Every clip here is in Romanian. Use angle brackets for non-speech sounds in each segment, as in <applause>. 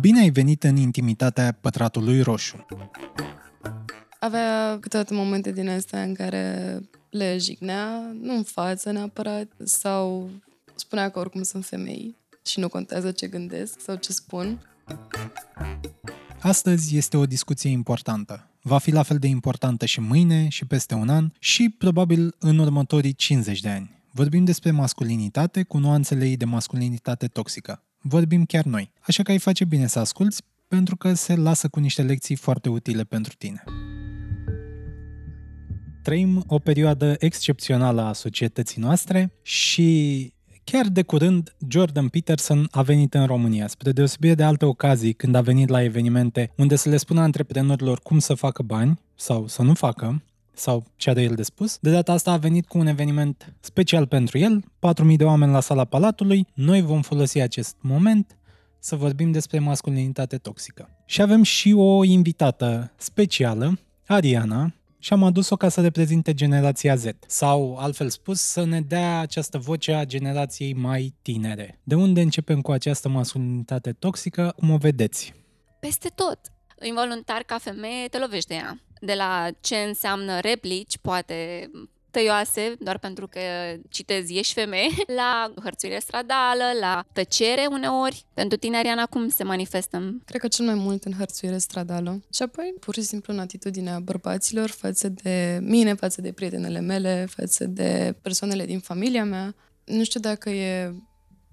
Bine ai venit în intimitatea pătratului roșu. Avea câteodată momente din astea în care le jignea, nu în față neapărat, sau spunea că oricum sunt femei și nu contează ce gândesc sau ce spun. Astăzi este o discuție importantă. Va fi la fel de importantă și mâine, și peste un an, și probabil în următorii 50 de ani. Vorbim despre masculinitate cu nuanțele ei de masculinitate toxică. Vorbim chiar noi. Așa că ai face bine să asculți, pentru că se lasă cu niște lecții foarte utile pentru tine. Trăim o perioadă excepțională a societății noastre și Chiar de curând, Jordan Peterson a venit în România, spre deosebire de alte ocazii când a venit la evenimente unde să le spună antreprenorilor cum să facă bani sau să nu facă, sau ce are el de spus. De data asta a venit cu un eveniment special pentru el, 4.000 de oameni la sala Palatului. Noi vom folosi acest moment să vorbim despre masculinitate toxică. Și avem și o invitată specială, Ariana, și am adus-o ca să reprezinte generația Z. Sau, altfel spus, să ne dea această voce a generației mai tinere. De unde începem cu această masculinitate toxică? Cum o vedeți? Peste tot. Involuntar, ca femeie, te lovești de ea. De la ce înseamnă replici, poate tăioase, doar pentru că citezi ești femeie, <laughs> la hărțuire stradală, la tăcere uneori. Pentru tine, Ariana, cum se manifestă? Cred că cel mai mult în hărțuire stradală. Și apoi, pur și simplu, în atitudinea bărbaților față de mine, față de prietenele mele, față de persoanele din familia mea. Nu știu dacă e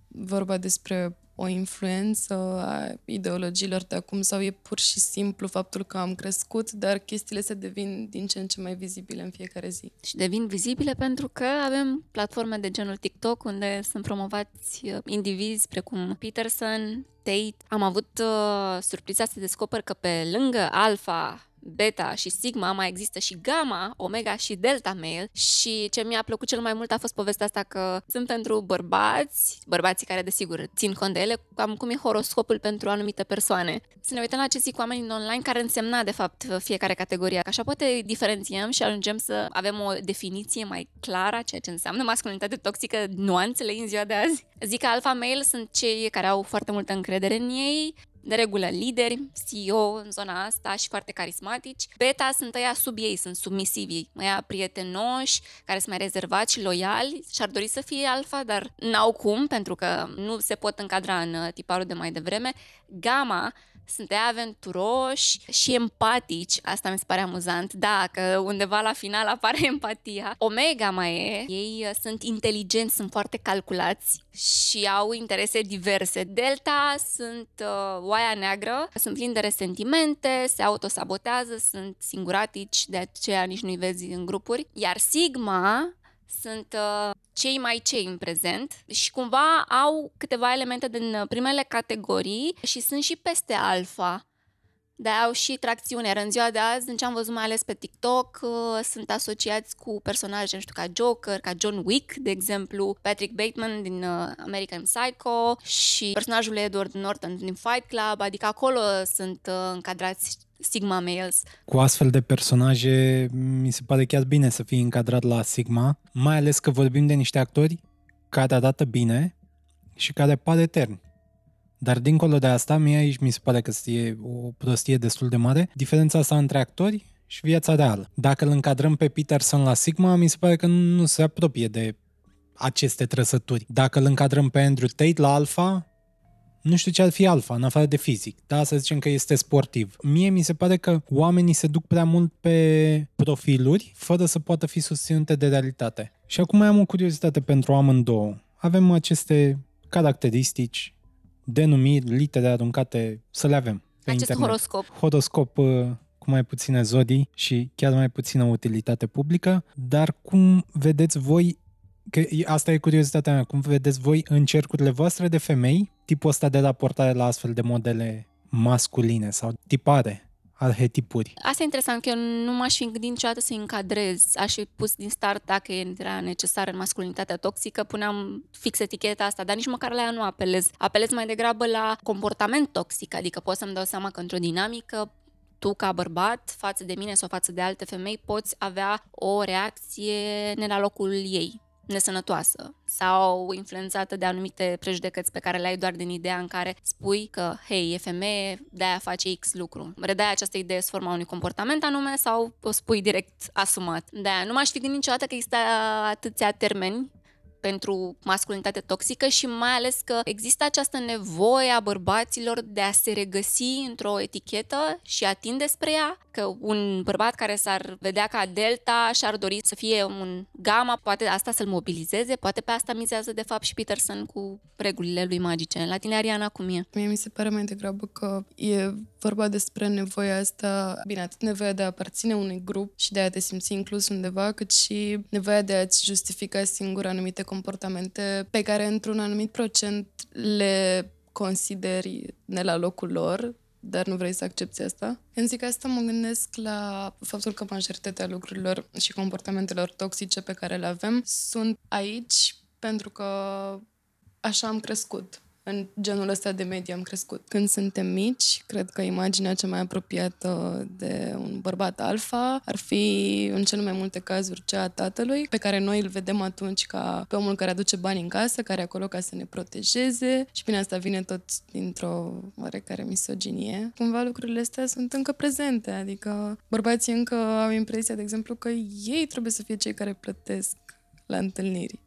vorba despre o influență a ideologiilor de acum sau e pur și simplu faptul că am crescut, dar chestiile se devin din ce în ce mai vizibile în fiecare zi. Și devin vizibile pentru că avem platforme de genul TikTok unde sunt promovați uh, indivizi precum Peterson, Tate. Am avut uh, surpriza să descoper că pe lângă alfa beta și sigma, mai există și gamma, omega și delta male și ce mi-a plăcut cel mai mult a fost povestea asta că sunt pentru bărbați, bărbații care desigur țin cont de ele, cam cum e horoscopul pentru anumite persoane. Să ne uităm la ce zic oamenii online care însemna de fapt fiecare categorie. Așa poate diferențiem și ajungem să avem o definiție mai clară a ceea ce înseamnă masculinitate toxică, nuanțele în ziua de azi. Zic că alfa male sunt cei care au foarte multă încredere în ei, de regulă lideri, CEO în zona asta și foarte carismatici. Beta sunt ăia sub ei, sunt submisivi, ăia prietenoși, care sunt mai rezervați și loiali și ar dori să fie alfa, dar n-au cum, pentru că nu se pot încadra în uh, tiparul de mai devreme. Gamma sunt aventuroși și empatici. Asta mi se pare amuzant. Da, că undeva la final apare <laughs> empatia. Omega mai e. Ei uh, sunt inteligenți, sunt foarte calculați și au interese diverse. Delta sunt uh, oaia neagră, sunt plini de resentimente, se autosabotează, sunt singuratici, de aceea nici nu-i vezi în grupuri. Iar Sigma sunt uh, cei mai cei în prezent și cumva au câteva elemente din uh, primele categorii și sunt și peste alfa. De au și tracțiune. Iar în ziua de azi, în ce am văzut mai ales pe TikTok, uh, sunt asociați cu personaje, nu știu, ca Joker, ca John Wick, de exemplu, Patrick Bateman din uh, American Psycho și personajul Edward Norton din Fight Club, adică acolo sunt uh, încadrați Sigma Males. Cu astfel de personaje mi se pare chiar bine să fii încadrat la Sigma, mai ales că vorbim de niște actori care arată bine și care par eterni. Dar dincolo de asta, mie aici mi se pare că e o prostie destul de mare, diferența asta între actori și viața reală. Dacă îl încadrăm pe Peterson la Sigma, mi se pare că nu se apropie de aceste trăsături. Dacă îl încadrăm pe Andrew Tate la Alpha, nu știu ce ar fi alfa, în afară de fizic. Da, să zicem că este sportiv. Mie mi se pare că oamenii se duc prea mult pe profiluri, fără să poată fi susținute de realitate. Și acum mai am o curiozitate pentru amândouă. Avem aceste caracteristici, denumiri, litere aruncate, să le avem pe Acest internet. horoscop. Horoscop uh, cu mai puține zodii și chiar mai puțină utilitate publică, dar cum vedeți voi că asta e curiozitatea mea, cum vedeți voi în cercurile voastre de femei tipul ăsta de raportare la astfel de modele masculine sau tipare, arhetipuri. Asta e interesant, că eu nu m-aș fi gândit niciodată să încadrez. Aș fi pus din start, dacă era necesar în masculinitatea toxică, puneam fix eticheta asta, dar nici măcar la ea nu apelez. Apelez mai degrabă la comportament toxic, adică pot să-mi dau seama că într-o dinamică tu ca bărbat față de mine sau față de alte femei poți avea o reacție ne la locul ei nesănătoasă sau influențată de anumite prejudecăți pe care le ai doar din ideea în care spui că, hei, e femeie, de-aia face X lucru. Redai această idee sub forma unui comportament anume sau o spui direct asumat. De-aia nu m-aș fi gândit niciodată că există atâția termeni pentru masculinitate toxică și mai ales că există această nevoie a bărbaților de a se regăsi într-o etichetă și a tinde spre ea, că un bărbat care s-ar vedea ca delta și-ar dori să fie un gamma, poate asta să-l mobilizeze, poate pe asta mizează de fapt și Peterson cu regulile lui magice. La tine, Ariana, cum e? Mie mi se pare mai degrabă că e vorba despre nevoia asta, bine, atât nevoia de a aparține unui grup și de a te simți inclus undeva, cât și nevoia de a-ți justifica singur anumite comportamente pe care într-un anumit procent le consideri ne la locul lor, dar nu vrei să accepti asta. Când zic asta, mă gândesc la faptul că majoritatea lucrurilor și comportamentelor toxice pe care le avem sunt aici pentru că așa am crescut în genul ăsta de medie am crescut. Când suntem mici, cred că imaginea cea mai apropiată de un bărbat alfa ar fi, în cel mai multe cazuri, cea a tatălui, pe care noi îl vedem atunci ca pe omul care aduce bani în casă, care e acolo ca să ne protejeze și bine, asta vine tot dintr-o oarecare misoginie. Cumva lucrurile astea sunt încă prezente, adică bărbații încă au impresia, de exemplu, că ei trebuie să fie cei care plătesc la întâlniri.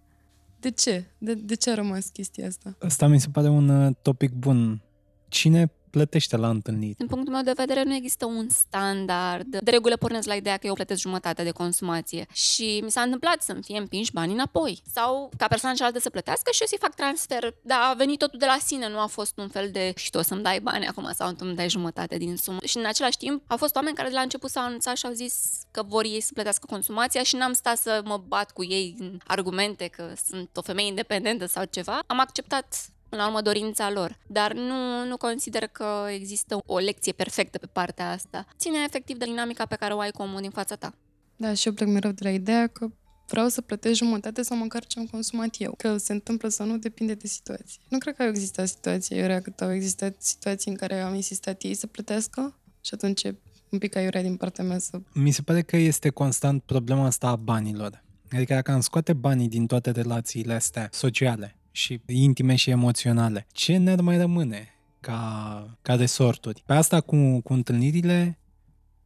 De ce? De, de ce a rămas chestia asta? Asta mi se pare un uh, topic bun. Cine plătește la întâlniri. Din punctul meu de vedere, nu există un standard. De regulă pornesc la ideea că eu plătesc jumătate de consumație și mi s-a întâmplat să-mi fie împinși banii înapoi. Sau ca persoana cealaltă să plătească și eu să-i fac transfer. Dar a venit totul de la sine, nu a fost un fel de și tu o să-mi dai bani acum sau tu îmi dai jumătate din sumă. Și în același timp au fost oameni care de la început s-au anunțat și au zis că vor ei să plătească consumația și n-am stat să mă bat cu ei în argumente că sunt o femeie independentă sau ceva. Am acceptat până la urmă dorința lor. Dar nu, nu consider că există o lecție perfectă pe partea asta. Ține efectiv de dinamica pe care o ai cu omul din fața ta. Da, și eu plec mereu de la ideea că vreau să plătesc jumătate sau măcar ce am consumat eu. Că se întâmplă sau nu depinde de situație. Nu cred că au existat situații iurea cât au existat situații în care am insistat ei să plătească și atunci e un pic aiurea din partea mea să... Mi se pare că este constant problema asta a banilor. Adică dacă am scoate banii din toate relațiile astea sociale, și intime și emoționale. Ce ne mai rămâne ca, ca resorturi? Pe asta cu, cu întâlnirile,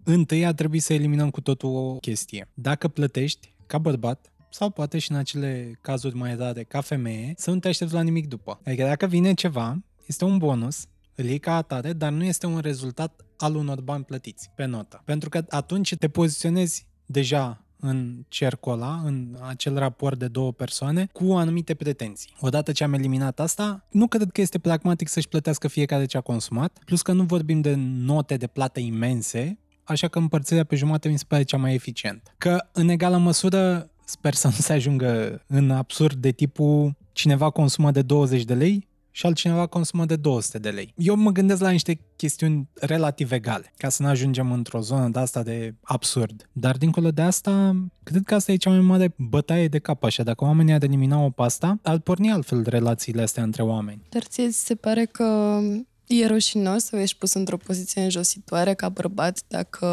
întâi a trebuit să eliminăm cu totul o chestie. Dacă plătești ca bărbat, sau poate și în acele cazuri mai rare ca femeie, să nu te aștepți la nimic după. Adică dacă vine ceva, este un bonus, îl iei ca atare, dar nu este un rezultat al unor bani plătiți pe notă. Pentru că atunci te poziționezi deja în cercul ăla, în acel raport de două persoane, cu anumite pretenții. Odată ce am eliminat asta, nu cred că este pragmatic să-și plătească fiecare ce a consumat, plus că nu vorbim de note de plată imense, așa că împărțirea pe jumate mi se pare cea mai eficientă. Că în egală măsură sper să nu se ajungă în absurd de tipul cineva consumă de 20 de lei, și altcineva consumă de 200 de lei. Eu mă gândesc la niște chestiuni relativ egale, ca să nu ajungem într-o zonă de asta de absurd. Dar dincolo de asta, cred că asta e cea mai mare bătaie de cap așa. Dacă oamenii ar elimina o pasta, ar porni altfel relațiile astea între oameni. Dar ție se pare că E rușinos să ești pus într-o poziție înjositoare ca bărbat dacă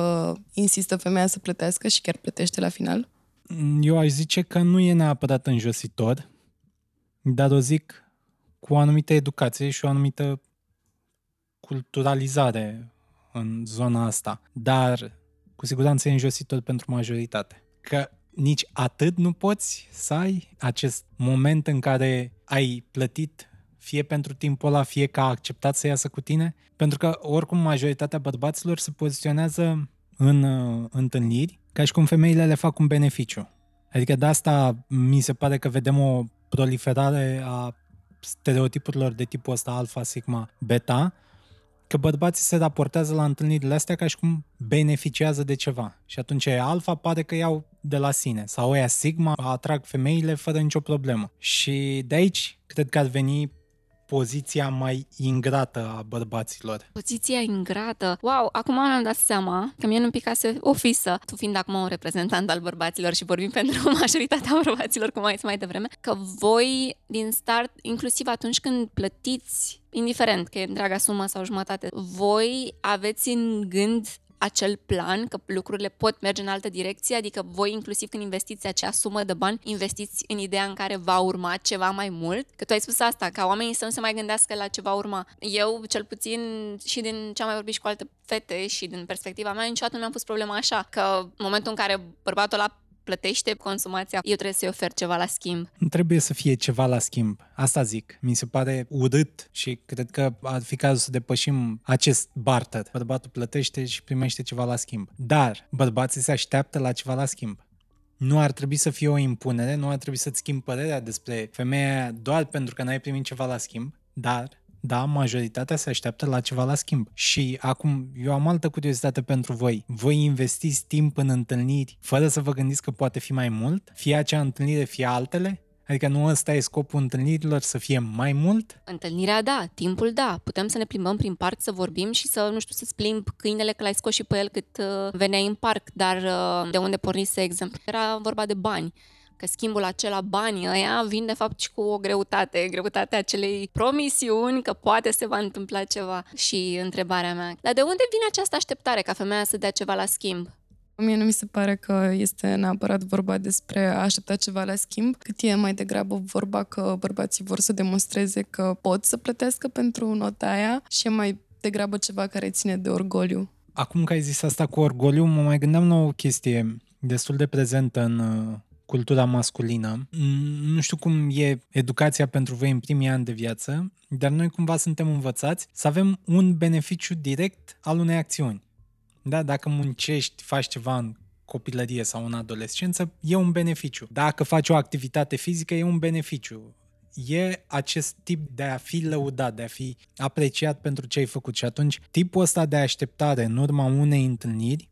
insistă femeia să plătească și chiar plătește la final? Eu aș zice că nu e neapărat înjositor, dar o zic cu o anumită educație și o anumită culturalizare în zona asta, dar cu siguranță e înjositor pentru majoritate. Că nici atât nu poți să ai acest moment în care ai plătit fie pentru timpul ăla, fie că a acceptat să iasă cu tine, pentru că oricum majoritatea bărbaților se poziționează în uh, întâlniri ca și cum femeile le fac un beneficiu. Adică de asta mi se pare că vedem o proliferare a stereotipurilor de tipul ăsta alfa, sigma, beta, că bărbații se raportează la întâlnirile astea ca și cum beneficiază de ceva. Și atunci e alfa pare că iau de la sine. Sau ea sigma atrag femeile fără nicio problemă. Și de aici cred că ar veni poziția mai ingrată a bărbaților. Poziția ingrată? Wow, acum am dat seama că mie nu-mi picase o fisă, tu fiind acum un reprezentant al bărbaților și vorbim <laughs> pentru majoritatea bărbaților, cum ai zis mai devreme, că voi din start, inclusiv atunci când plătiți indiferent că e întreaga sumă sau jumătate, voi aveți în gând acel plan, că lucrurile pot merge în altă direcție, adică voi inclusiv când investiți acea sumă de bani, investiți în ideea în care va urma ceva mai mult, că tu ai spus asta, ca oamenii să nu se mai gândească la ce va urma. Eu, cel puțin, și din ce am mai vorbit și cu alte fete și din perspectiva mea, niciodată nu mi-am pus problema așa, că în momentul în care bărbatul ăla plătește consumația, eu trebuie să-i ofer ceva la schimb. Nu trebuie să fie ceva la schimb. Asta zic. Mi se pare urât și cred că ar fi cazul să depășim acest barter. Bărbatul plătește și primește ceva la schimb. Dar bărbații se așteaptă la ceva la schimb. Nu ar trebui să fie o impunere, nu ar trebui să-ți schimbi părerea despre femeia doar pentru că n-ai primit ceva la schimb, dar da, majoritatea se așteaptă la ceva la schimb. Și acum, eu am altă curiozitate pentru voi. Voi investiți timp în întâlniri fără să vă gândiți că poate fi mai mult? Fie acea întâlnire, fie altele? Adică nu ăsta e scopul întâlnirilor, să fie mai mult? Întâlnirea, da, timpul, da. Putem să ne plimbăm prin parc, să vorbim și să, nu știu, să-ți plimb câinele că l-ai scos și pe el cât uh, veneai în parc, dar uh, de unde pornise exemplu? Era vorba de bani că schimbul acela, banii ăia, vin de fapt și cu o greutate, greutatea acelei promisiuni că poate se va întâmpla ceva. Și întrebarea mea, dar de unde vine această așteptare ca femeia să dea ceva la schimb? Mie nu mi se pare că este neapărat vorba despre a aștepta ceva la schimb, cât e mai degrabă vorba că bărbații vor să demonstreze că pot să plătească pentru nota aia și e mai degrabă ceva care ține de orgoliu. Acum că ai zis asta cu orgoliu, mă mai gândeam la o chestie destul de prezentă în cultura masculină. Nu știu cum e educația pentru voi în primii ani de viață, dar noi cumva suntem învățați să avem un beneficiu direct al unei acțiuni. Da, dacă muncești, faci ceva în copilărie sau în adolescență, e un beneficiu. Dacă faci o activitate fizică, e un beneficiu. E acest tip de a fi lăudat, de a fi apreciat pentru ce ai făcut. Și atunci, tipul ăsta de așteptare în urma unei întâlniri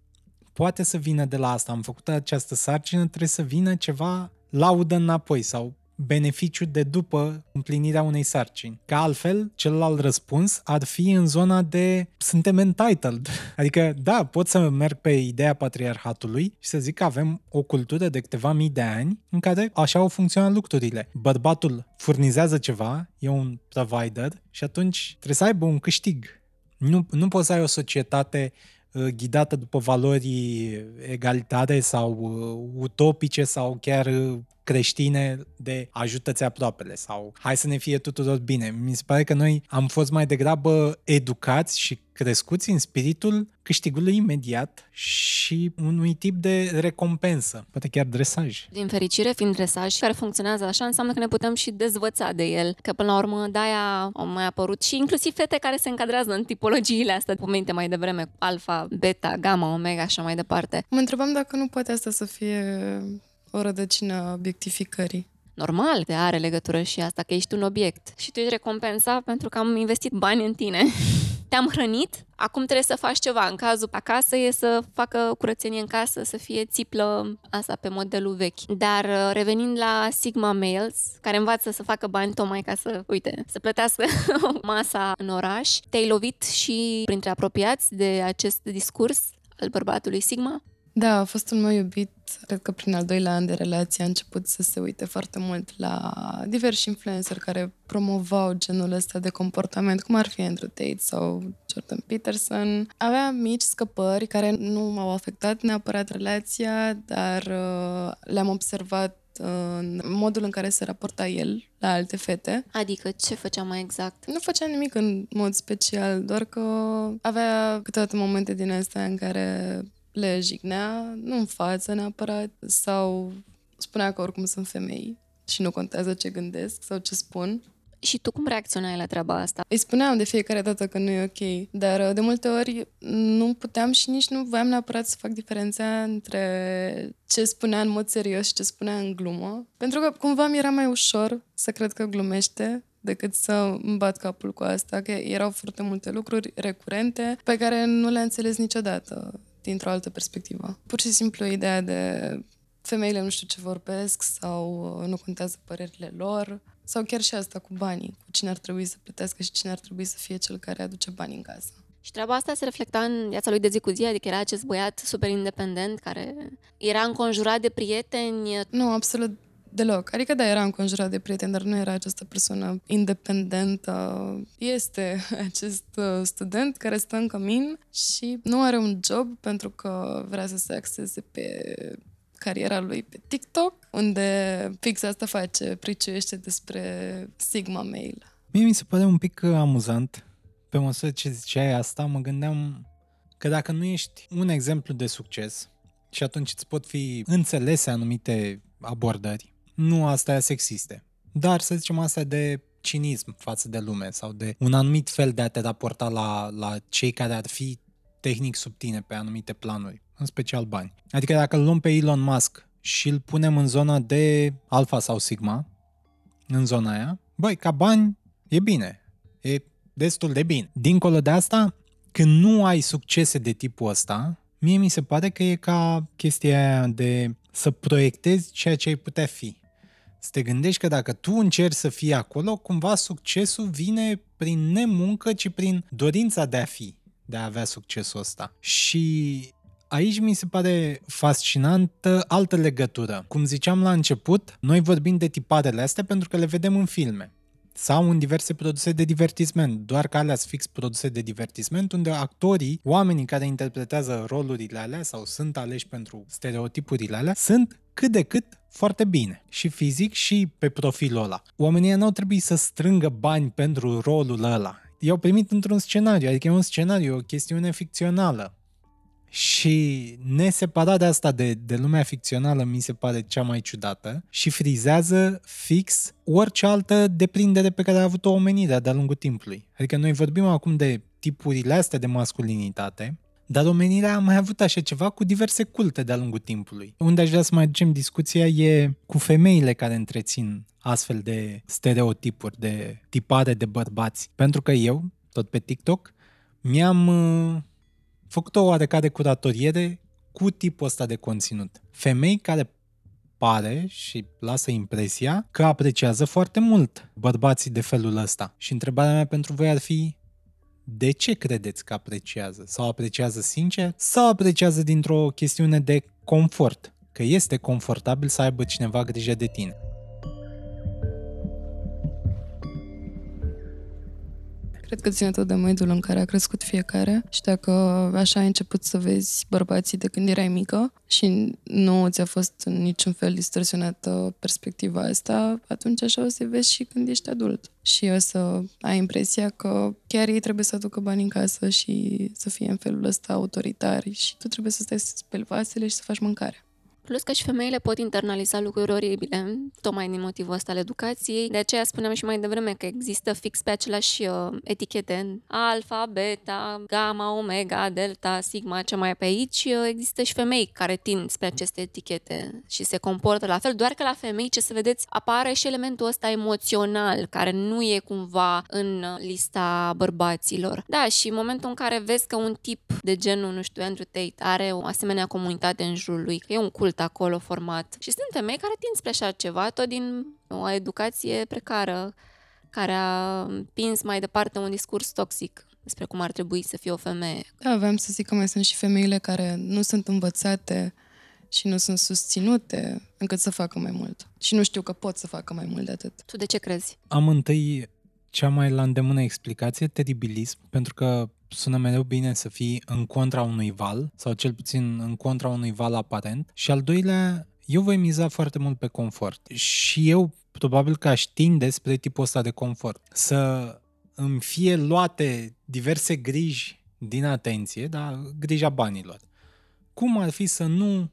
poate să vină de la asta. Am făcut această sarcină, trebuie să vină ceva laudă înapoi sau beneficiu de după împlinirea unei sarcini. Că altfel, celălalt răspuns ar fi în zona de suntem entitled. <laughs> Adică, da, pot să merg pe ideea patriarhatului și să zic că avem o cultură de câteva mii de ani în care așa au funcționat lucrurile. Bărbatul furnizează ceva, e un provider și atunci trebuie să aibă un câștig. Nu, nu poți să ai o societate Uh, ghidată după valori egalitare sau uh, utopice sau chiar uh, creștine de ajută-ți aproapele sau hai să ne fie tuturor bine. Mi se pare că noi am fost mai degrabă educați și crescuți în spiritul câștigului imediat și unui tip de recompensă, poate chiar dresaj. Din fericire, fiind dresaj care funcționează așa, înseamnă că ne putem și dezvăța de el, că până la urmă de-aia au mai apărut și inclusiv fete care se încadrează în tipologiile astea, pomenite mai devreme, alfa, beta, gamma, omega, așa mai departe. Mă întrebam dacă nu poate asta să fie o rădăcină a obiectificării. Normal, te are legătură și asta, că ești un obiect. Și tu ești recompensat pentru că am investit bani în tine. <laughs> Te-am hrănit, acum trebuie să faci ceva. În cazul acasă e să facă curățenie în casă, să fie țiplă asta pe modelul vechi. Dar uh, revenind la Sigma Males, care învață să facă bani tocmai ca să, uite, să plătească <laughs> masa în oraș, te-ai lovit și printre apropiați de acest discurs al bărbatului Sigma? Da, a fost un meu iubit, cred că prin al doilea an de relație a început să se uite foarte mult la diversi influenceri care promovau genul ăsta de comportament, cum ar fi Andrew Tate sau Jordan Peterson. Avea mici scăpări care nu m-au afectat neapărat relația, dar uh, le-am observat în modul în care se raporta el la alte fete. Adică ce făcea mai exact? Nu făcea nimic în mod special, doar că avea câteodată momente din astea în care le jignea, nu în față neapărat, sau spunea că oricum sunt femei și nu contează ce gândesc sau ce spun. Și tu cum reacționai la treaba asta? Îi spuneam de fiecare dată că nu e ok, dar uh, de multe ori nu puteam și nici nu voiam neapărat să fac diferența între ce spunea în mod serios și ce spunea în glumă. Pentru că cumva mi era mai ușor să cred că glumește decât să îmi bat capul cu asta, că erau foarte multe lucruri recurente pe care nu le-am înțeles niciodată dintr-o altă perspectivă. Pur și simplu ideea de femeile nu știu ce vorbesc sau uh, nu contează părerile lor sau chiar și asta cu banii, cu cine ar trebui să plătească și cine ar trebui să fie cel care aduce bani în casă. Și treaba asta se reflecta în viața lui de zi cu zi, adică era acest băiat super independent care era înconjurat de prieteni. Nu, absolut Deloc. Adică da, era înconjurat de prieteni, dar nu era această persoană independentă. Este <laughs> acest uh, student care stă în cămin și nu are un job pentru că vrea să se axeze pe cariera lui pe TikTok, unde fix asta face, priciuiește despre Sigma Mail. Mie mi se pare un pic uh, amuzant. Pe măsură ce ziceai asta, mă gândeam că dacă nu ești un exemplu de succes și atunci îți pot fi înțelese anumite abordări, nu asta e sexiste. Dar să zicem asta de cinism față de lume sau de un anumit fel de a te raporta la, la cei care ar fi tehnic sub tine pe anumite planuri, în special bani. Adică dacă îl luăm pe Elon Musk și îl punem în zona de alfa sau sigma, în zona aia, băi, ca bani e bine, e destul de bine. Dincolo de asta, când nu ai succese de tipul ăsta, mie mi se pare că e ca chestia aia de să proiectezi ceea ce ai putea fi. Să te gândești că dacă tu încerci să fii acolo, cumva succesul vine prin nemuncă, ci prin dorința de a fi, de a avea succesul ăsta. Și aici mi se pare fascinantă altă legătură. Cum ziceam la început, noi vorbim de tiparele astea pentru că le vedem în filme sau în diverse produse de divertisment, doar că alea fix produse de divertisment, unde actorii, oamenii care interpretează rolurile alea sau sunt aleși pentru stereotipurile alea, sunt cât de cât foarte bine, și fizic și pe profilul ăla. Oamenii nu au trebuit să strângă bani pentru rolul ăla. I-au primit într-un scenariu, adică e un scenariu, o chestiune ficțională. Și nesepararea asta de, de lumea ficțională mi se pare cea mai ciudată și frizează fix orice altă deprindere pe care a avut-o omenirea de-a lungul timpului. Adică noi vorbim acum de tipurile astea de masculinitate, dar omenirea a mai avut așa ceva cu diverse culte de-a lungul timpului. Unde aș vrea să mai ducem discuția e cu femeile care întrețin astfel de stereotipuri, de tipare de bărbați. Pentru că eu, tot pe TikTok, mi-am uh, făcut o oarecare curatoriere cu tipul ăsta de conținut. Femei care pare și lasă impresia că apreciază foarte mult bărbații de felul ăsta. Și întrebarea mea pentru voi ar fi de ce credeți că apreciază? Sau apreciază sincer? Sau apreciază dintr-o chestiune de confort? Că este confortabil să aibă cineva grijă de tine. Cred că ține tot de mediul în care a crescut fiecare și dacă așa ai început să vezi bărbații de când erai mică și nu ți-a fost în niciun fel distorsionată perspectiva asta, atunci așa o să vezi și când ești adult. Și o să ai impresia că chiar ei trebuie să aducă bani în casă și să fie în felul ăsta autoritari și tu trebuie să stai să speli vasele și să faci mâncare. Plus că și femeile pot internaliza lucruri oribile, tocmai din motivul ăsta al educației. De aceea spuneam și mai devreme că există fix pe aceleași uh, etichete, alfa, beta, gamma, omega, delta, sigma, ce mai e pe aici. Uh, există și femei care tind spre aceste etichete și se comportă la fel, doar că la femei, ce să vedeți, apare și elementul ăsta emoțional, care nu e cumva în uh, lista bărbaților. Da, și în momentul în care vezi că un tip de genul, nu știu, Andrew Tate are o asemenea comunitate în jurul lui, că e un cult acolo format. Și sunt femei care tind spre așa ceva, tot din o educație precară, care a pins mai departe un discurs toxic despre cum ar trebui să fie o femeie. Da, aveam să zic că mai sunt și femeile care nu sunt învățate și nu sunt susținute încât să facă mai mult. Și nu știu că pot să facă mai mult de atât. Tu de ce crezi? Am întâi cea mai la îndemână explicație, teribilism, pentru că sună mereu bine să fii în contra unui val, sau cel puțin în contra unui val aparent. Și al doilea, eu voi miza foarte mult pe confort. Și eu probabil că aș tinde spre tipul ăsta de confort. Să îmi fie luate diverse griji din atenție, da, grija banilor. Cum ar fi să nu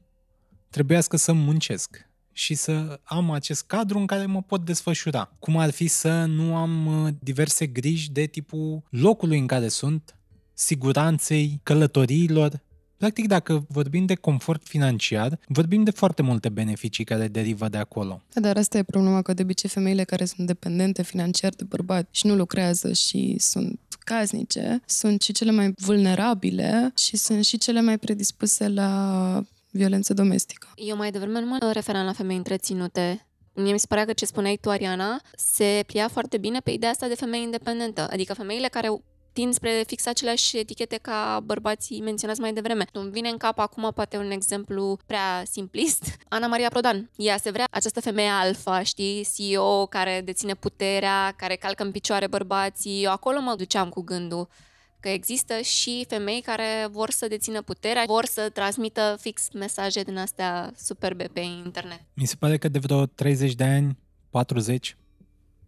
trebuiască să muncesc? și să am acest cadru în care mă pot desfășura. Cum ar fi să nu am uh, diverse griji de tipul locului în care sunt, siguranței, călătoriilor. Practic, dacă vorbim de confort financiar, vorbim de foarte multe beneficii care derivă de acolo. Da, dar asta e problema, că de obicei femeile care sunt dependente financiar de bărbați și nu lucrează și sunt casnice, sunt și cele mai vulnerabile și sunt și cele mai predispuse la violență domestică. Eu mai devreme nu mă referam la femei întreținute. Mie mi se părea că ce spuneai tu, Ariana, se plia foarte bine pe ideea asta de femeie independentă. Adică femeile care tind spre fix aceleași etichete ca bărbații menționați mai devreme. Îmi vine în cap acum poate un exemplu prea simplist. Ana Maria Prodan. Ea se vrea această femeie alfa, știi, CEO care deține puterea, care calcă în picioare bărbații. Eu acolo mă duceam cu gândul că există și femei care vor să dețină puterea, vor să transmită fix mesaje din astea superbe pe internet. Mi se pare că de vreo 30 de ani, 40,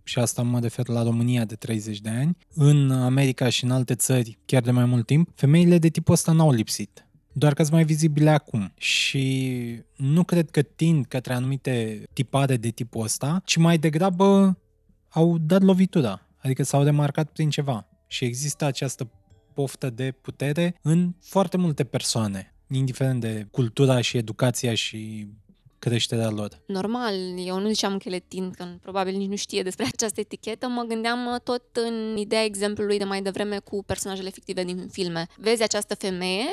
și asta mă refer la România de 30 de ani, în America și în alte țări, chiar de mai mult timp, femeile de tipul ăsta n-au lipsit. Doar că sunt mai vizibile acum. Și nu cred că tind către anumite tipare de tipul ăsta, ci mai degrabă au dat lovitura. Adică s-au remarcat prin ceva. Și există această poftă de putere în foarte multe persoane, indiferent de cultura și educația și creșterea lor. Normal, eu nu ziceam că le tind, că probabil nici nu știe despre <laughs> această etichetă, mă gândeam uh, tot în ideea exemplului de mai devreme cu personajele fictive din filme. Vezi această femeie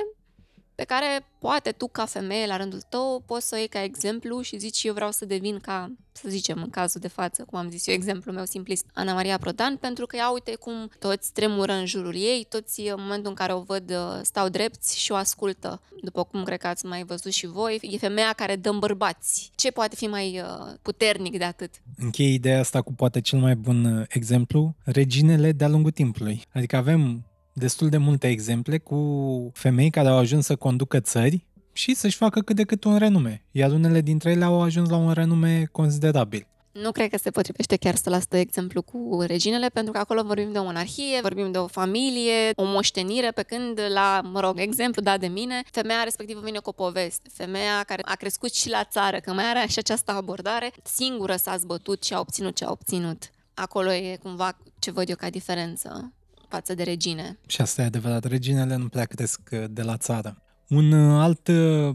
pe care poate tu ca femeie la rândul tău poți să o iei ca exemplu și zici eu vreau să devin ca, să zicem în cazul de față, cum am zis eu, exemplul meu simplist, Ana Maria Prodan, pentru că ia uite cum toți tremură în jurul ei, toți în momentul în care o văd uh, stau drepți și o ascultă, după cum cred că ați mai văzut și voi, e femeia care dă bărbați. Ce poate fi mai uh, puternic de atât? Închei ideea asta cu poate cel mai bun uh, exemplu, reginele de-a lungul timpului. Adică avem destul de multe exemple cu femei care au ajuns să conducă țări și să-și facă cât de cât un renume, iar unele dintre ele au ajuns la un renume considerabil. Nu cred că se potrivește chiar 100% exemplu cu reginele, pentru că acolo vorbim de o monarhie, vorbim de o familie, o moștenire, pe când la, mă rog, exemplu dat de mine, femeia respectivă vine cu o poveste. Femeia care a crescut și la țară, că mai are și această abordare, singură s-a zbătut și a obținut ce a obținut. Acolo e cumva ce văd eu ca diferență față de regine. Și asta e adevărat, reginele nu prea cresc uh, de la țară. Un uh, alt uh,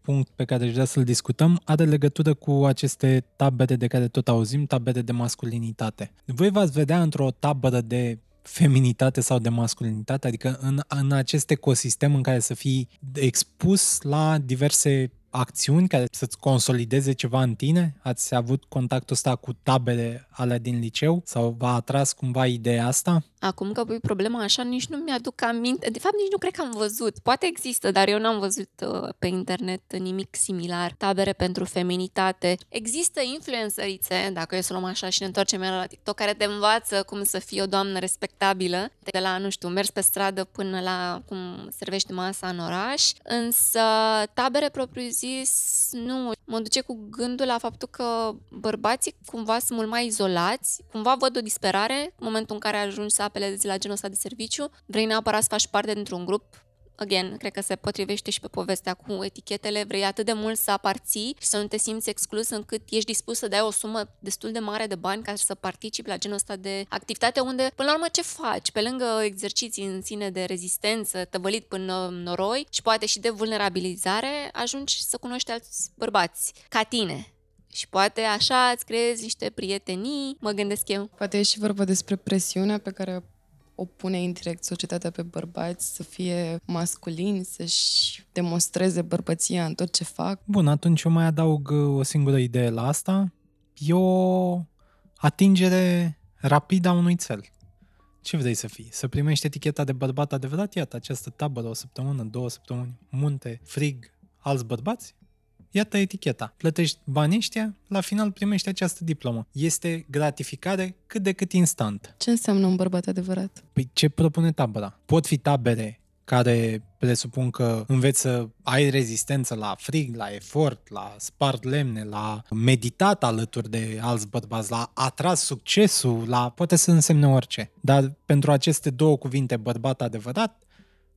punct pe care aș vrea să-l discutăm are legătură cu aceste tabere de care tot auzim, tabere de masculinitate. Voi v-ați vedea într-o tabără de feminitate sau de masculinitate, adică în, în acest ecosistem în care să fii expus la diverse acțiuni care să-ți consolideze ceva în tine? Ați avut contactul ăsta cu tabere ale din liceu? Sau v-a atras cumva ideea asta? Acum că pui problema așa, nici nu mi-aduc aminte. De fapt, nici nu cred că am văzut. Poate există, dar eu n-am văzut uh, pe internet nimic similar. Tabere pentru feminitate. Există influențărițe, dacă e să luăm așa și ne întoarcem la TikTok, care te învață cum să fii o doamnă respectabilă. De la, nu știu, mers pe stradă până la cum servești masa în oraș. Însă, tabere propriu-zis, nu. Mă duce cu gândul la faptul că bărbații cumva sunt mult mai izolați. Cumva văd o disperare în momentul în care ajungi să apelezi la genul ăsta de serviciu, vrei neapărat să faci parte dintr-un grup, again, cred că se potrivește și pe povestea cu etichetele, vrei atât de mult să aparții și să nu te simți exclus încât ești dispus să dai o sumă destul de mare de bani ca să participi la genul ăsta de activitate unde, până la urmă, ce faci? Pe lângă exerciții în sine de rezistență, tăvălit până noroi și poate și de vulnerabilizare, ajungi să cunoști alți bărbați ca tine, și poate așa îți creezi niște prietenii, mă gândesc eu. Poate e și vorba despre presiunea pe care o pune indirect societatea pe bărbați să fie masculini, să-și demonstreze bărbăția în tot ce fac. Bun, atunci eu mai adaug uh, o singură idee la asta. E o atingere rapidă a unui cel. Ce vrei să fii? Să primești eticheta de bărbat adevărat? Iată, această tabără, o săptămână, două săptămâni, munte, frig, alți bărbați? Iată eticheta. Plătești banii ăștia, la final primești această diplomă. Este gratificare cât de cât instant. Ce înseamnă un bărbat adevărat? Păi ce propune tabăra? Pot fi tabere care presupun că înveți să ai rezistență la frig, la efort, la spart lemne, la meditat alături de alți bărbați, la atras succesul, la poate să însemne orice. Dar pentru aceste două cuvinte, bărbat adevărat,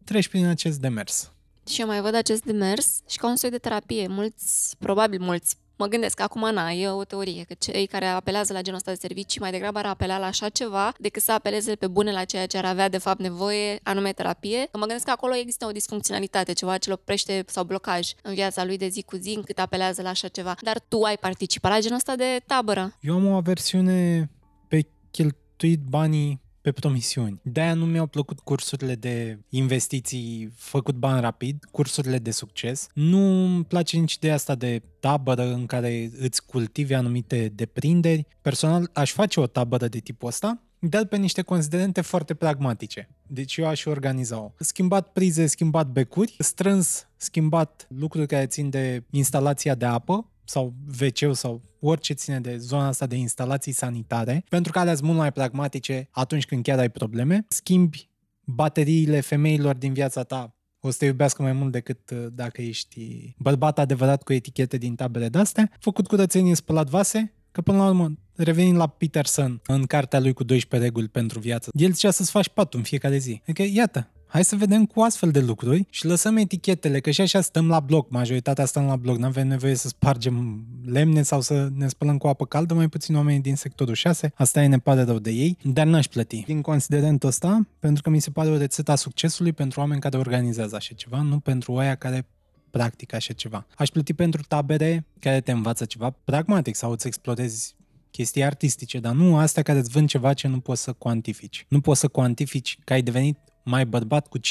treci prin acest demers. Și eu mai văd acest demers și ca un soi de terapie. Mulți, probabil mulți, mă gândesc, acum na, e o teorie, că cei care apelează la genul ăsta de servicii mai degrabă ar apela la așa ceva decât să apeleze pe bune la ceea ce ar avea de fapt nevoie, anume terapie. Mă gândesc că acolo există o disfuncționalitate, ceva ce îl oprește sau blocaj în viața lui de zi cu zi încât apelează la așa ceva. Dar tu ai participat la genul ăsta de tabără. Eu am o aversiune pe cheltuit banii pe promisiuni. De-aia nu mi-au plăcut cursurile de investiții făcut bani rapid, cursurile de succes. Nu îmi place nici ideea asta de tabără în care îți cultivi anumite deprinderi. Personal, aș face o tabără de tipul ăsta, dar pe niște considerente foarte pragmatice. Deci eu aș organiza-o. Schimbat prize, schimbat becuri, strâns, schimbat lucruri care țin de instalația de apă, sau wc sau orice ține de zona asta de instalații sanitare, pentru că alea sunt mult mai pragmatice atunci când chiar ai probleme. Schimbi bateriile femeilor din viața ta o să te iubească mai mult decât uh, dacă ești bărbat adevărat cu etichete din tabele de-astea, făcut curățenie, spălat vase, că până la urmă, revenind la Peterson în cartea lui cu 12 reguli pentru viață, el zicea să-ți faci patul în fiecare zi. Adică, iată, Hai să vedem cu astfel de lucruri și lăsăm etichetele, că și așa stăm la bloc, majoritatea stăm la bloc, nu avem nevoie să spargem lemne sau să ne spălăm cu apă caldă, mai puțin oamenii din sectorul 6, asta e ne pare rău de ei, dar n-aș plăti. Din considerentul ăsta, pentru că mi se pare o rețetă a succesului pentru oameni care organizează așa ceva, nu pentru oia care practică așa ceva. Aș plăti pentru tabere care te învață ceva pragmatic sau îți explorezi chestii artistice, dar nu astea care îți vând ceva ce nu poți să cuantifici. Nu poți să cuantifici că ai devenit mai bărbat cu 50%.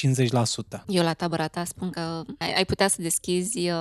Eu la tabăra ta spun că ai, ai putea să deschizi uh,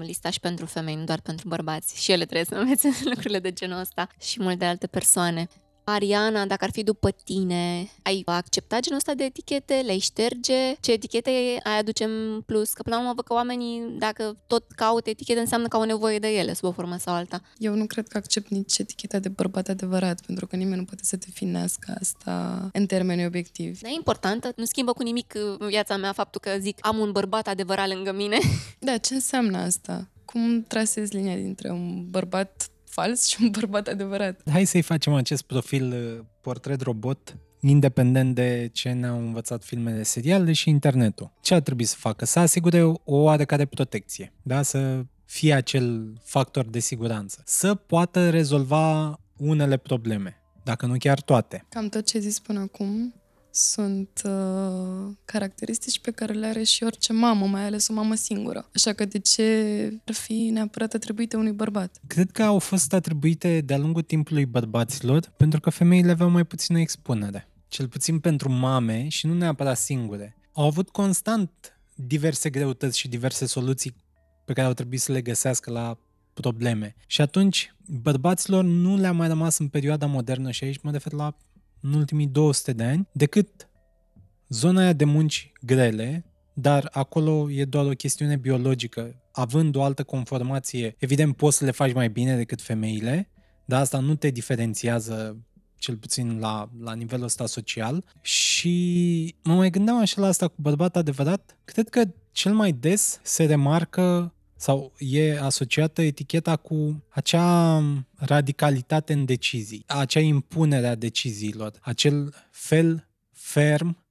lista și pentru femei, nu doar pentru bărbați. Și ele trebuie să învețe <laughs> lucrurile de genul ăsta și multe alte persoane. Ariana, dacă ar fi după tine, ai accepta genul ăsta de etichete, le-ai șterge? Ce etichete ai aduce în plus? Că până la urmă văd că oamenii, dacă tot caută etichete, înseamnă că au nevoie de ele, sub o formă sau alta. Eu nu cred că accept nici eticheta de bărbat adevărat, pentru că nimeni nu poate să definească asta în termeni obiectivi. Dar e importantă, nu schimbă cu nimic uh, viața mea faptul că zic am un bărbat adevărat lângă mine. Da, ce înseamnă asta? Cum trasezi linia dintre un bărbat fals și un bărbat adevărat. Hai să-i facem acest profil uh, portret robot independent de ce ne-au învățat filmele, seriale și internetul. Ce ar trebui să facă? Să asigure o oarecare protecție, da? să fie acel factor de siguranță, să poată rezolva unele probleme, dacă nu chiar toate. Cam tot ce ai zis până acum sunt uh, caracteristici pe care le are și orice mamă, mai ales o mamă singură. Așa că de ce ar fi neapărat atribuite unui bărbat? Cred că au fost atribuite de-a lungul timpului bărbaților pentru că femeile aveau mai puțină expunere. Cel puțin pentru mame și nu neapărat singure. Au avut constant diverse greutăți și diverse soluții pe care au trebuit să le găsească la probleme. Și atunci, bărbaților nu le-a mai rămas în perioada modernă și aici mă refer la în ultimii 200 de ani decât zona aia de munci grele, dar acolo e doar o chestiune biologică. Având o altă conformație, evident poți să le faci mai bine decât femeile, dar asta nu te diferențiază cel puțin la, la nivelul ăsta social. Și mă mai gândeam așa la asta cu bărbat adevărat. Cred că cel mai des se remarcă sau e asociată eticheta cu acea radicalitate în decizii, acea impunere a deciziilor, acel fel ferm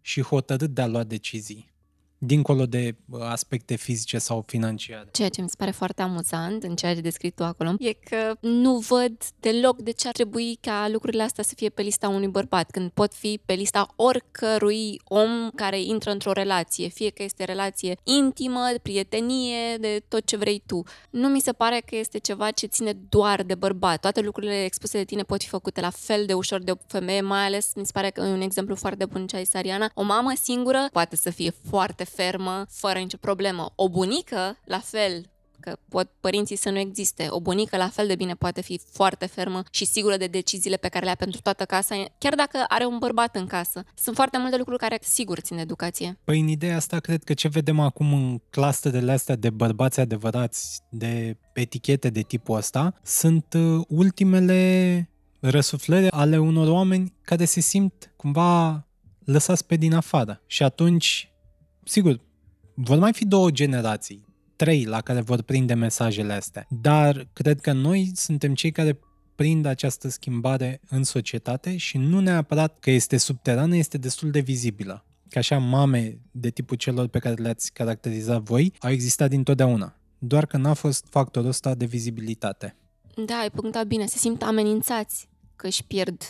și hotărât de a lua decizii dincolo de aspecte fizice sau financiare. Ceea ce mi se pare foarte amuzant în ceea ce descrii tu acolo e că nu văd deloc de ce ar trebui ca lucrurile astea să fie pe lista unui bărbat, când pot fi pe lista oricărui om care intră într-o relație, fie că este relație intimă, prietenie, de tot ce vrei tu. Nu mi se pare că este ceva ce ține doar de bărbat. Toate lucrurile expuse de tine pot fi făcute la fel de ușor de o femeie, mai ales mi se pare că e un exemplu foarte bun ce ai Sariana. O mamă singură poate să fie foarte fermă, fără nicio problemă. O bunică, la fel, că pot părinții să nu existe. O bunică la fel de bine poate fi foarte fermă și sigură de deciziile pe care le-a pentru toată casa, chiar dacă are un bărbat în casă. Sunt foarte multe lucruri care sigur țin educație. Păi în ideea asta cred că ce vedem acum în clusterele astea de bărbați adevărați, de etichete de tipul ăsta, sunt uh, ultimele răsuflări ale unor oameni care se simt cumva lăsați pe din afară. Și atunci sigur, vor mai fi două generații, trei la care vor prinde mesajele astea, dar cred că noi suntem cei care prind această schimbare în societate și nu neapărat că este subterană, este destul de vizibilă. Că așa mame de tipul celor pe care le-ați caracterizat voi au existat dintotdeauna, doar că n-a fost factorul ăsta de vizibilitate. Da, ai punctat bine, se simt amenințați că își pierd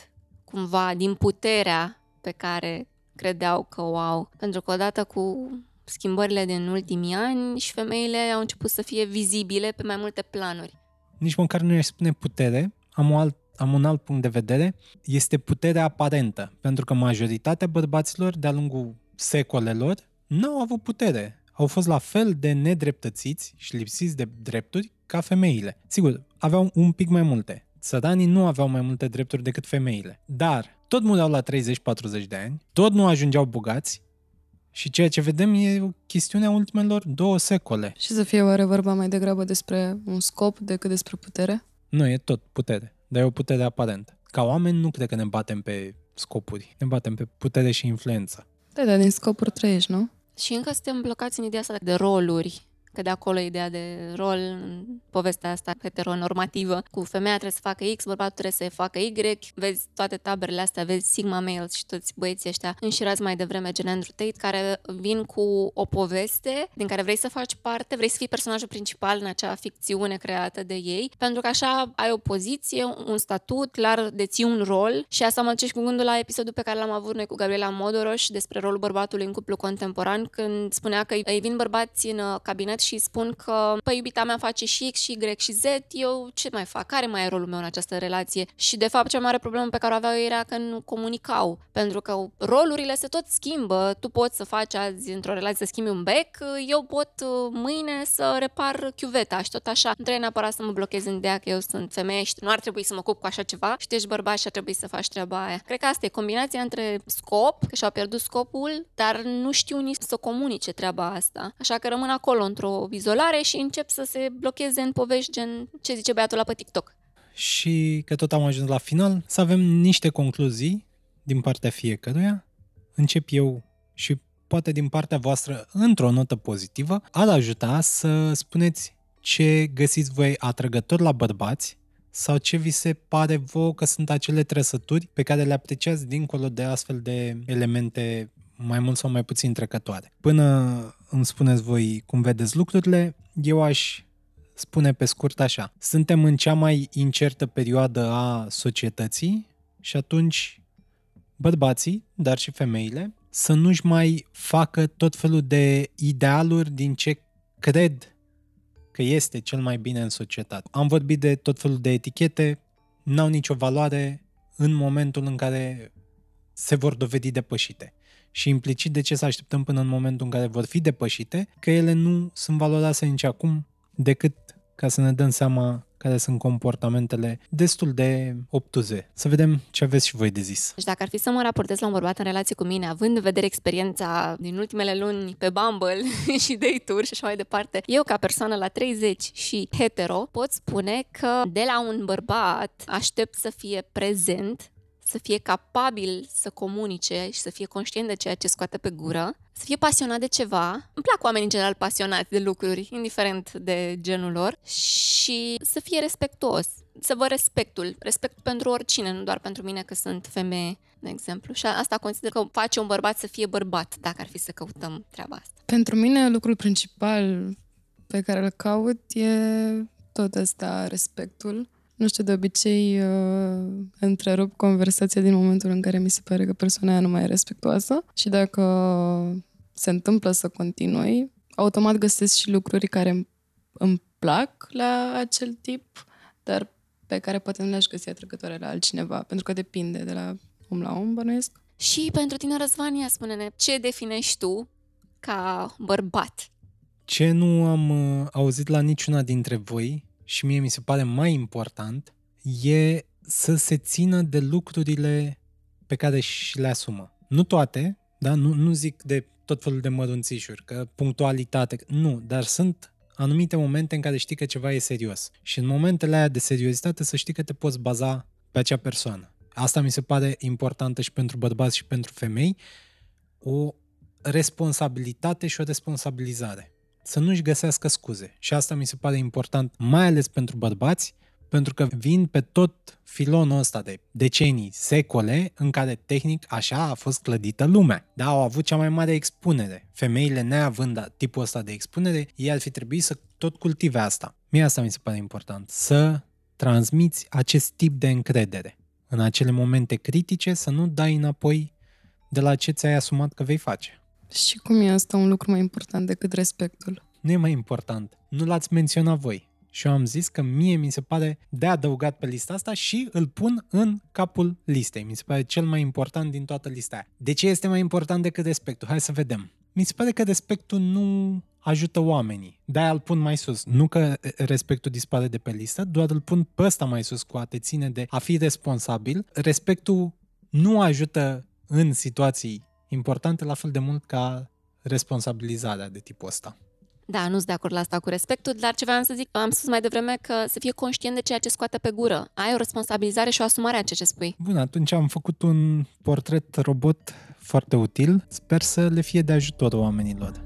cumva din puterea pe care credeau că o au. Pentru că odată cu schimbările din ultimii ani și femeile au început să fie vizibile pe mai multe planuri. Nici măcar nu aș spune putere, am, o alt, am un alt punct de vedere, este puterea aparentă, pentru că majoritatea bărbaților de-a lungul secolelor nu au avut putere. Au fost la fel de nedreptățiți și lipsiți de drepturi ca femeile. Sigur, aveau un pic mai multe. Țăranii nu aveau mai multe drepturi decât femeile. Dar tot mureau la 30-40 de ani, tot nu ajungeau bogați și ceea ce vedem e o chestiune a ultimelor două secole. Și să fie oare vorba mai degrabă despre un scop decât despre putere? Nu, e tot putere, dar e o putere aparentă. Ca oameni nu cred că ne batem pe scopuri, ne batem pe putere și influență. Da, dar din scopuri trăiești, nu? Și încă suntem blocați în ideea asta de roluri că de acolo ideea de rol în povestea asta heteronormativă, cu femeia trebuie să facă X, bărbatul trebuie să facă Y, vezi toate taberele astea, vezi Sigma Males și toți băieții ăștia înșirați mai devreme gen Andrew Tate, care vin cu o poveste din care vrei să faci parte, vrei să fii personajul principal în acea ficțiune creată de ei, pentru că așa ai o poziție, un statut, clar deții un rol. Și asta mă duce cu gândul la episodul pe care l-am avut noi cu Gabriela Modoroș despre rolul bărbatului în cuplu contemporan, când spunea că îi vin bărbați în uh, cabinet și spun că, păi, iubita mea face și X, și Y, și Z, eu ce mai fac? Care mai e rolul meu în această relație? Și, de fapt, cea mai mare problemă pe care o aveau era că nu comunicau, pentru că rolurile se tot schimbă. Tu poți să faci azi într-o relație să schimbi un bec, eu pot uh, mâine să repar chiuveta și tot așa. Nu trebuie neapărat să mă blochez în ideea că eu sunt femeie și nu ar trebui să mă ocup cu așa ceva și tu ești bărbat și ar trebui să faci treaba aia. Cred că asta e combinația între scop, că și-au pierdut scopul, dar nu știu nici să comunice treaba asta. Așa că rămân acolo într-o izolare și încep să se blocheze în povești gen ce zice băiatul la pe TikTok. Și că tot am ajuns la final, să avem niște concluzii din partea fiecăruia. Încep eu și poate din partea voastră într-o notă pozitivă, ar ajuta să spuneți ce găsiți voi atrăgător la bărbați sau ce vi se pare vouă că sunt acele trăsături pe care le apreciați dincolo de astfel de elemente mai mult sau mai puțin trecătoare. Până îmi spuneți voi cum vedeți lucrurile, eu aș spune pe scurt așa. Suntem în cea mai incertă perioadă a societății și atunci bărbații, dar și femeile, să nu-și mai facă tot felul de idealuri din ce cred că este cel mai bine în societate. Am vorbit de tot felul de etichete, n-au nicio valoare în momentul în care se vor dovedi depășite și implicit de ce să așteptăm până în momentul în care vor fi depășite, că ele nu sunt valoroase nici acum decât ca să ne dăm seama care sunt comportamentele destul de obtuze. Să vedem ce aveți și voi de zis. Deci dacă ar fi să mă raportez la un bărbat în relație cu mine, având în vedere experiența din ultimele luni pe Bumble <laughs> și date-uri și așa mai departe, eu ca persoană la 30 și hetero pot spune că de la un bărbat aștept să fie prezent să fie capabil să comunice și să fie conștient de ceea ce scoate pe gură, să fie pasionat de ceva. Îmi plac oamenii în general pasionați de lucruri, indiferent de genul lor, și să fie respectuos. Să vă respectul. Respect pentru oricine, nu doar pentru mine că sunt femeie, de exemplu. Și asta consider că face un bărbat să fie bărbat, dacă ar fi să căutăm treaba asta. Pentru mine, lucrul principal pe care îl caut e tot asta, respectul nu știu, de obicei uh, întrerup conversația din momentul în care mi se pare că persoana aia nu mai e respectuoasă și dacă se întâmplă să continui, automat găsesc și lucruri care îmi plac la acel tip, dar pe care poate nu le-aș găsi atrăgătoare la altcineva, pentru că depinde de la om la om, bănuiesc. Și pentru tine, Răzvania, spune-ne, ce definești tu ca bărbat? Ce nu am uh, auzit la niciuna dintre voi și mie mi se pare mai important, e să se țină de lucrurile pe care și le asumă. Nu toate, da? nu, nu zic de tot felul de mărunțișuri, că punctualitate, nu, dar sunt anumite momente în care știi că ceva e serios. Și în momentele aia de seriozitate să știi că te poți baza pe acea persoană. Asta mi se pare importantă și pentru bărbați și pentru femei, o responsabilitate și o responsabilizare să nu-și găsească scuze. Și asta mi se pare important, mai ales pentru bărbați, pentru că vin pe tot filonul ăsta de decenii, secole, în care tehnic așa a fost clădită lumea. Da, au avut cea mai mare expunere. Femeile neavând tipul ăsta de expunere, ei ar fi trebuit să tot cultive asta. Mie asta mi se pare important, să transmiți acest tip de încredere. În acele momente critice, să nu dai înapoi de la ce ți-ai asumat că vei face. Și cum e asta un lucru mai important decât respectul? Nu e mai important. Nu l-ați menționat voi. Și eu am zis că mie mi se pare de adăugat pe lista asta și îl pun în capul listei. Mi se pare cel mai important din toată lista aia. De ce este mai important decât respectul? Hai să vedem. Mi se pare că respectul nu ajută oamenii. De-aia îl pun mai sus. Nu că respectul dispare de pe listă, doar îl pun pe ăsta mai sus cu a te ține de a fi responsabil. Respectul nu ajută în situații importante la fel de mult ca responsabilizarea de tipul ăsta. Da, nu sunt de acord la asta cu respectul, dar ce vreau să zic, am spus mai devreme că să fie conștient de ceea ce scoate pe gură. Ai o responsabilizare și o asumare a ceea ce spui. Bun, atunci am făcut un portret robot foarte util. Sper să le fie de ajutor oamenilor.